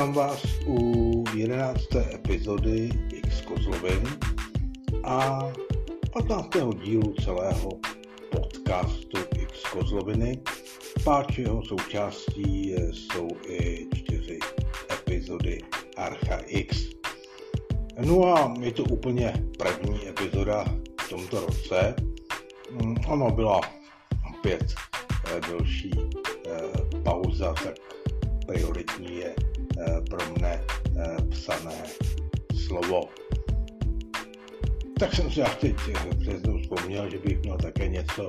Vítám vás u 11. epizody X Kozlovin a 15. dílu celého podcastu X Kozloviny. Páč jeho součástí jsou i čtyři epizody Archa X. No a je to úplně první epizoda v tomto roce. Mm, ono byla opět eh, delší eh, pauza, tak prioritní je pro mne psané slovo. Tak jsem si já teď přes vzpomněl, že bych měl také něco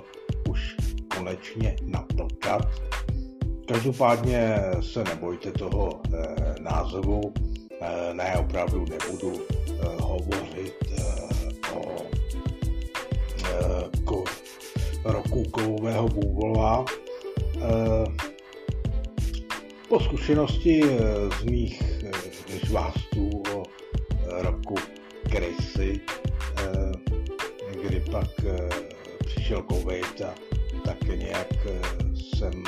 už konečně naplkat. Každopádně se nebojte toho názvu, ne, opravdu nebudu hovořit o roku kovového bůvola. Po zkušenosti z mých žvástů o roku krysy, kdy pak přišel covid a tak nějak jsem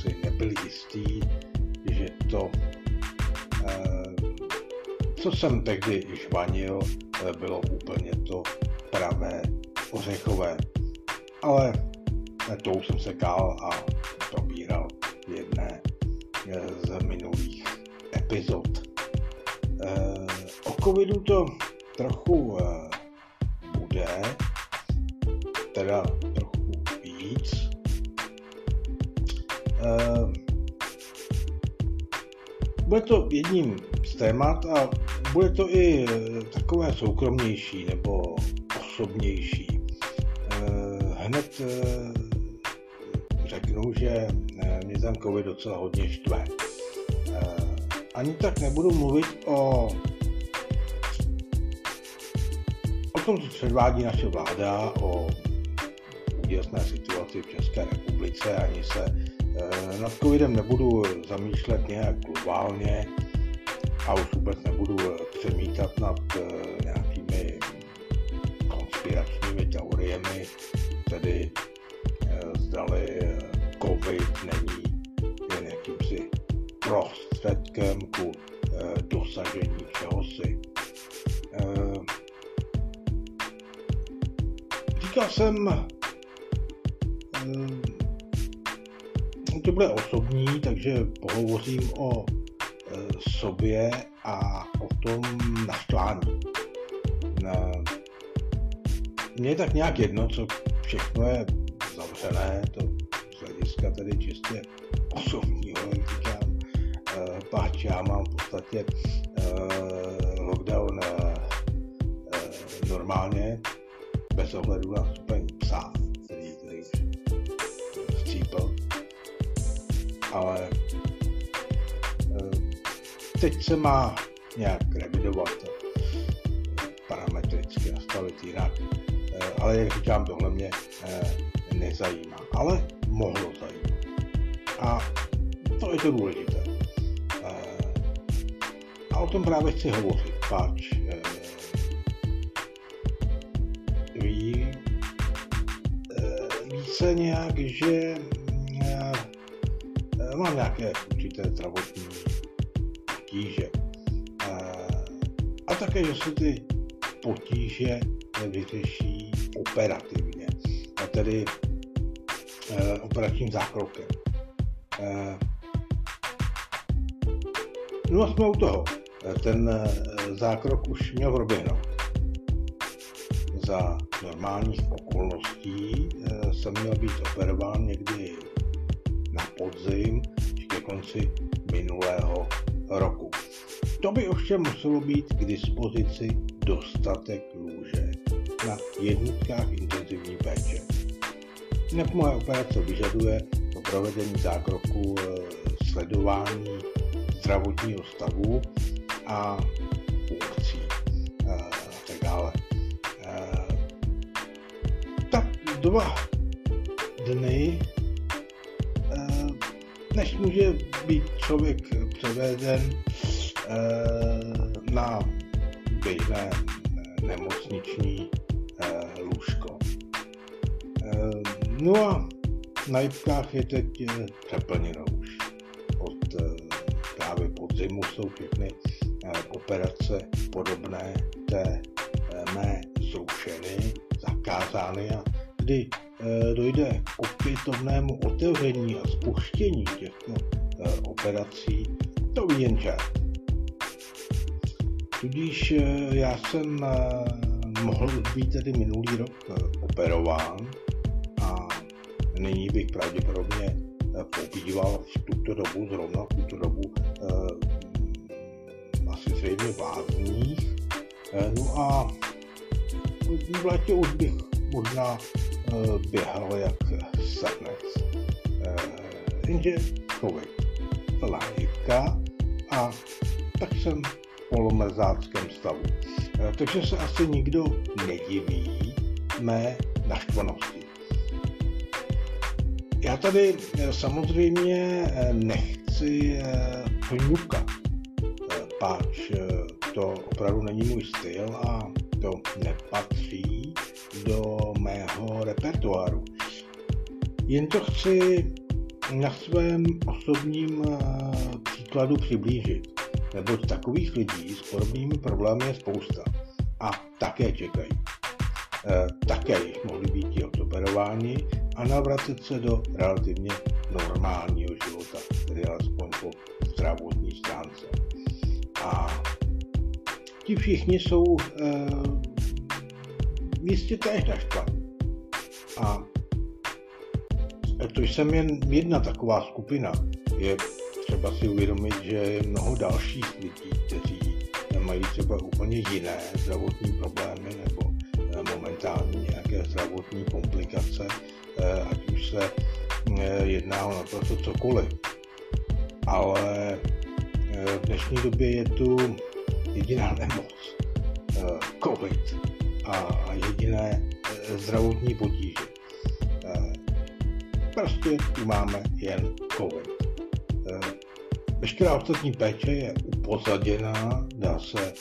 si nebyl jistý, že to, co jsem tehdy žvanil, bylo úplně to pravé ořechové. Ale to už jsem se kál a probíral jedné z minulých epizod. O covidu to trochu bude, teda trochu víc. Bude to jedním z témat a bude to i takové soukromnější nebo osobnější. Hned řeknu, že covid docela hodně štve. Ani tak nebudu mluvit o, o tom, co předvádí naše vláda, o úděsné situaci v České republice, ani se nad covidem nebudu zamýšlet nějak globálně a už vůbec nebudu přemítat nad nějakými konspiračními teoriemi, tedy prostředkem ku dosažení čehosi. Říkal jsem, to bude osobní, takže pohovořím o sobě a o tom naštvání. Mně je tak nějak jedno, co všechno je zavřené, to z hlediska tedy čistě osobního, jak páč já mám v podstatě lockdown normálně, bez ohledu na stupeň psa, který, který už. Ale teď se má nějak revidovat parametricky nastavit jinak. Ale jak říkám, tohle mě nezajímá. Ale mohlo zajímat. A to je to důležité. O tom právě chci hovořit, páč ví, ví se nějak, že mám nějaké určité zdravotní potíže. A také, že se ty potíže vyřeší operativně, a tedy operačním zákrokem. No a jsme u toho. Ten zákrok už měl proběhnout. Za normálních okolností jsem měl být operován někdy na podzim, či ke konci minulého roku. To by ovšem muselo být k dispozici dostatek lůžek na jednotkách intenzivní péče. Jinak moje operace vyžaduje po provedení zákroku sledování zdravotního stavu a funkcí a tak dále. Tak dva dny, než může být člověk převeden na běžné nemocniční lůžko. No a na jibkách je teď přeplněno už od právě podzimu jsou všechny operace podobné té mé zrušeny, zakázány a kdy dojde k opětovnému otevření a spuštění těchto operací, to ví jen. Tudíž já jsem mohl být tedy minulý rok operován a nyní bych pravděpodobně pobýval v tuto dobu, zrovna v tuto dobu zřejmě v Lázních. No a v létě už bych možná běhal jak srnec. Jenže člověk plná jibka a tak jsem v polomrzáckém stavu. Takže se asi nikdo nediví mé naštvanosti. Já tady samozřejmě nechci fňukat, páč to opravdu není můj styl a to nepatří do mého repertoáru. Jen to chci na svém osobním eh, příkladu přiblížit, neboť takových lidí s podobnými problémy je spousta a také čekají. E, také mohli být i odoperováni a navracet se do relativně normálního života, tedy alespoň po zdravotní stránce. Ti všichni jsou e, jistě též naštvaní. A to jsem jen jedna taková skupina. Je třeba si uvědomit, že je mnoho dalších lidí, kteří mají třeba úplně jiné zdravotní problémy nebo eh, momentálně nějaké zdravotní komplikace, eh, ať už se eh, jedná o naprosto cokoliv. Ale v dnešní době je tu jediná nemoc, COVID a jediné zdravotní potíže. Prostě tu máme jen COVID. Veškerá ostatní péče je upozaděná, dá se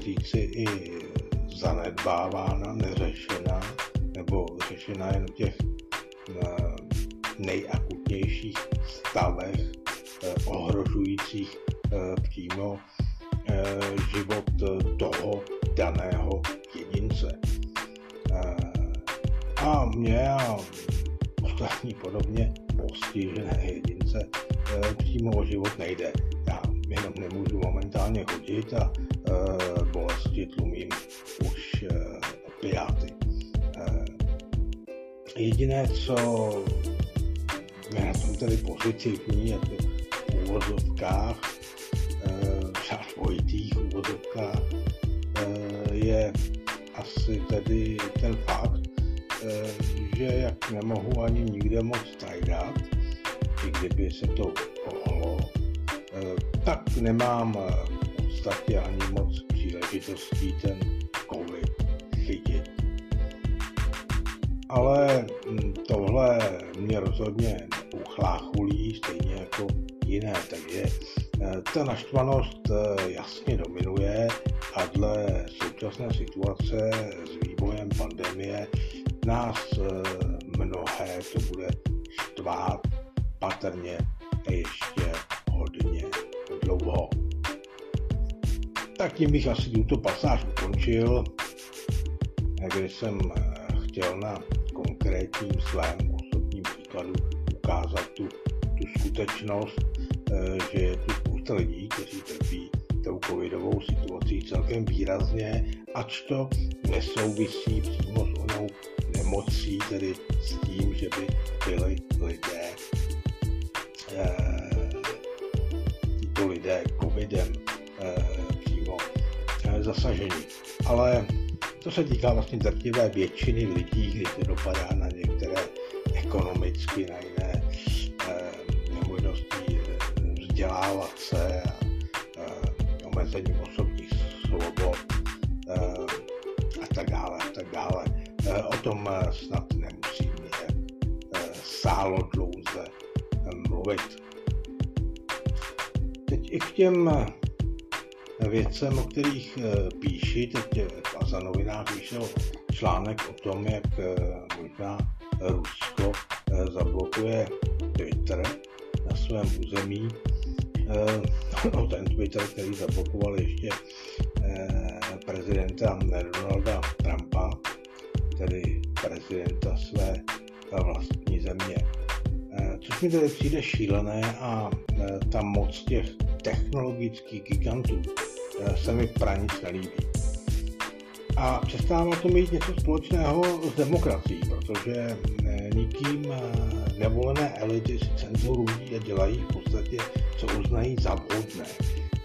říci i zanedbávána, neřešená, nebo řešená jen v těch nejakutnějších stavech eh, ohrožujících eh, přímo eh, život toho daného jedince. A mě a ostatní podobně postižené jedince přímo o život nejde. Já jenom nemůžu momentálně chodit a uh, bolesti tlumím už. Uh, jediné, co je na tom tedy pozitivní, je to v úvozovkách, dvojitých úvozovkách, uh, je asi tedy ten fakt, uh, že jak nemohu ani nikde moc tajdat, i kdyby se to mohlo, eh, tak nemám eh, v podstatě ani moc příležitostí ten COVID chytit. Ale hm, tohle mě rozhodně neuchláchulí, stejně jako jiné, takže eh, ta naštvanost jasně dominuje a dle současné situace s vývojem pandemie nás mnohé to bude štvát patrně ještě hodně dlouho. Tak tím bych asi tuto pasáž ukončil, když jsem eh, chtěl na konkrétním svém osobním příkladu ukázat tu, tu skutečnost, eh, že je tu spousta lidí, kteří trpí tou covidovou situací celkem výrazně, ač to nesouvisí přímo s onou nemocí, tedy s tím, že by byli lidé tito lidé covidem eh, přímo eh, zasažení. Ale to se týká vlastně drtivé většiny lidí, kdy to dopadá na některé ekonomicky, na jiné vzdělávat se a omezení osobních svobod a tak dále, a tak dále. O tom snad nemusíme sálo dlouze mluvit. Teď i k těm věcem, o kterých píši, teď za novinách vyšel článek o tom, jak možná Rusko zablokuje svém území. no, ten Twitter, který zablokoval ještě prezidenta Donalda Trumpa, tedy prezidenta své vlastní země. Což mi tedy přijde šílené a ta moc těch technologických gigantů se mi pranic nelíbí. A přestává to mít něco společného s demokracií, protože nikým nevolené elity si cenzurují a dělají v podstatě, co uznají za vhodné.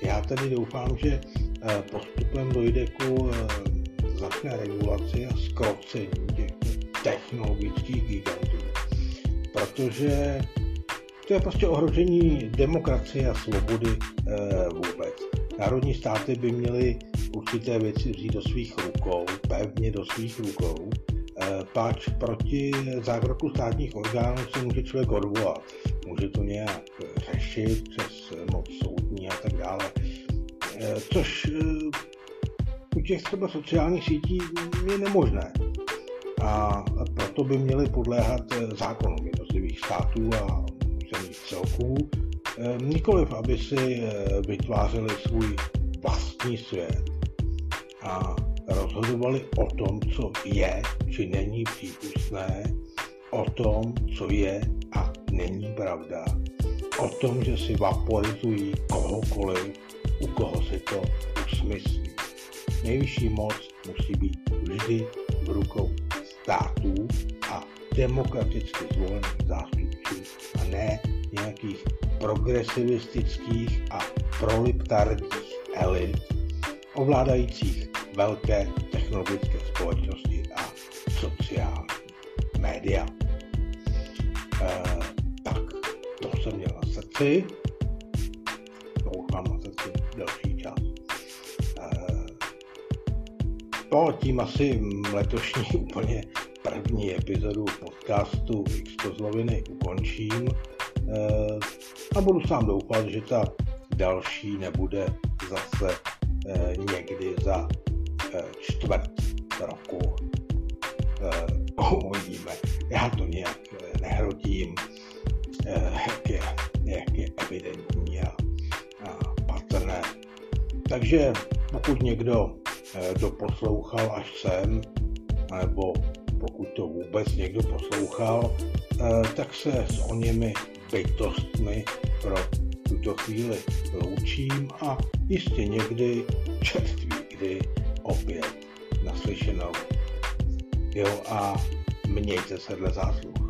Já tedy doufám, že postupem dojde ku značné regulaci a skrocení těch technologických gigantů, protože to je prostě ohrožení demokracie a svobody vůbec. Národní státy by měly určité věci vzít do svých rukou, pevně do svých rukou, eh, páč proti zákroku státních orgánů se může člověk odvolat. Může to nějak řešit přes moc soudní a tak dále. Eh, což eh, u těch třeba sociálních sítí je nemožné. A proto by měly podléhat zákonům jednotlivých států a územních celků, nikoliv aby si vytvářeli svůj vlastní svět a rozhodovali o tom, co je či není přípustné, o tom, co je a není pravda, o tom, že si vaporizují kohokoliv, u koho se to usmyslí. Nejvyšší moc musí být vždy v rukou států a demokraticky zvolených zástupců a ne nějakých progresivistických a proliptardních elit ovládajících velké technologické společnosti a sociální média. E, tak, to jsem měl na srdci. To mám na srdci další čas. E, to tím asi letošní úplně první epizodu podcastu X Kozloviny ukončím. E, a budu sám doufat, že ta další nebude zase někdy za čtvrt roku. Uh, uvidíme. Já to nějak eh, nehrotím, uh, jak, je, jak je evidentní a, a patrné. Takže pokud někdo doposlouchal až sem, nebo pokud to vůbec někdo poslouchal, tak se s o němi bytostmi pro tuto chvíli loučím a jistě někdy, čerství kdy, opět naslyšenou. Jo a mějte se dle zásluh.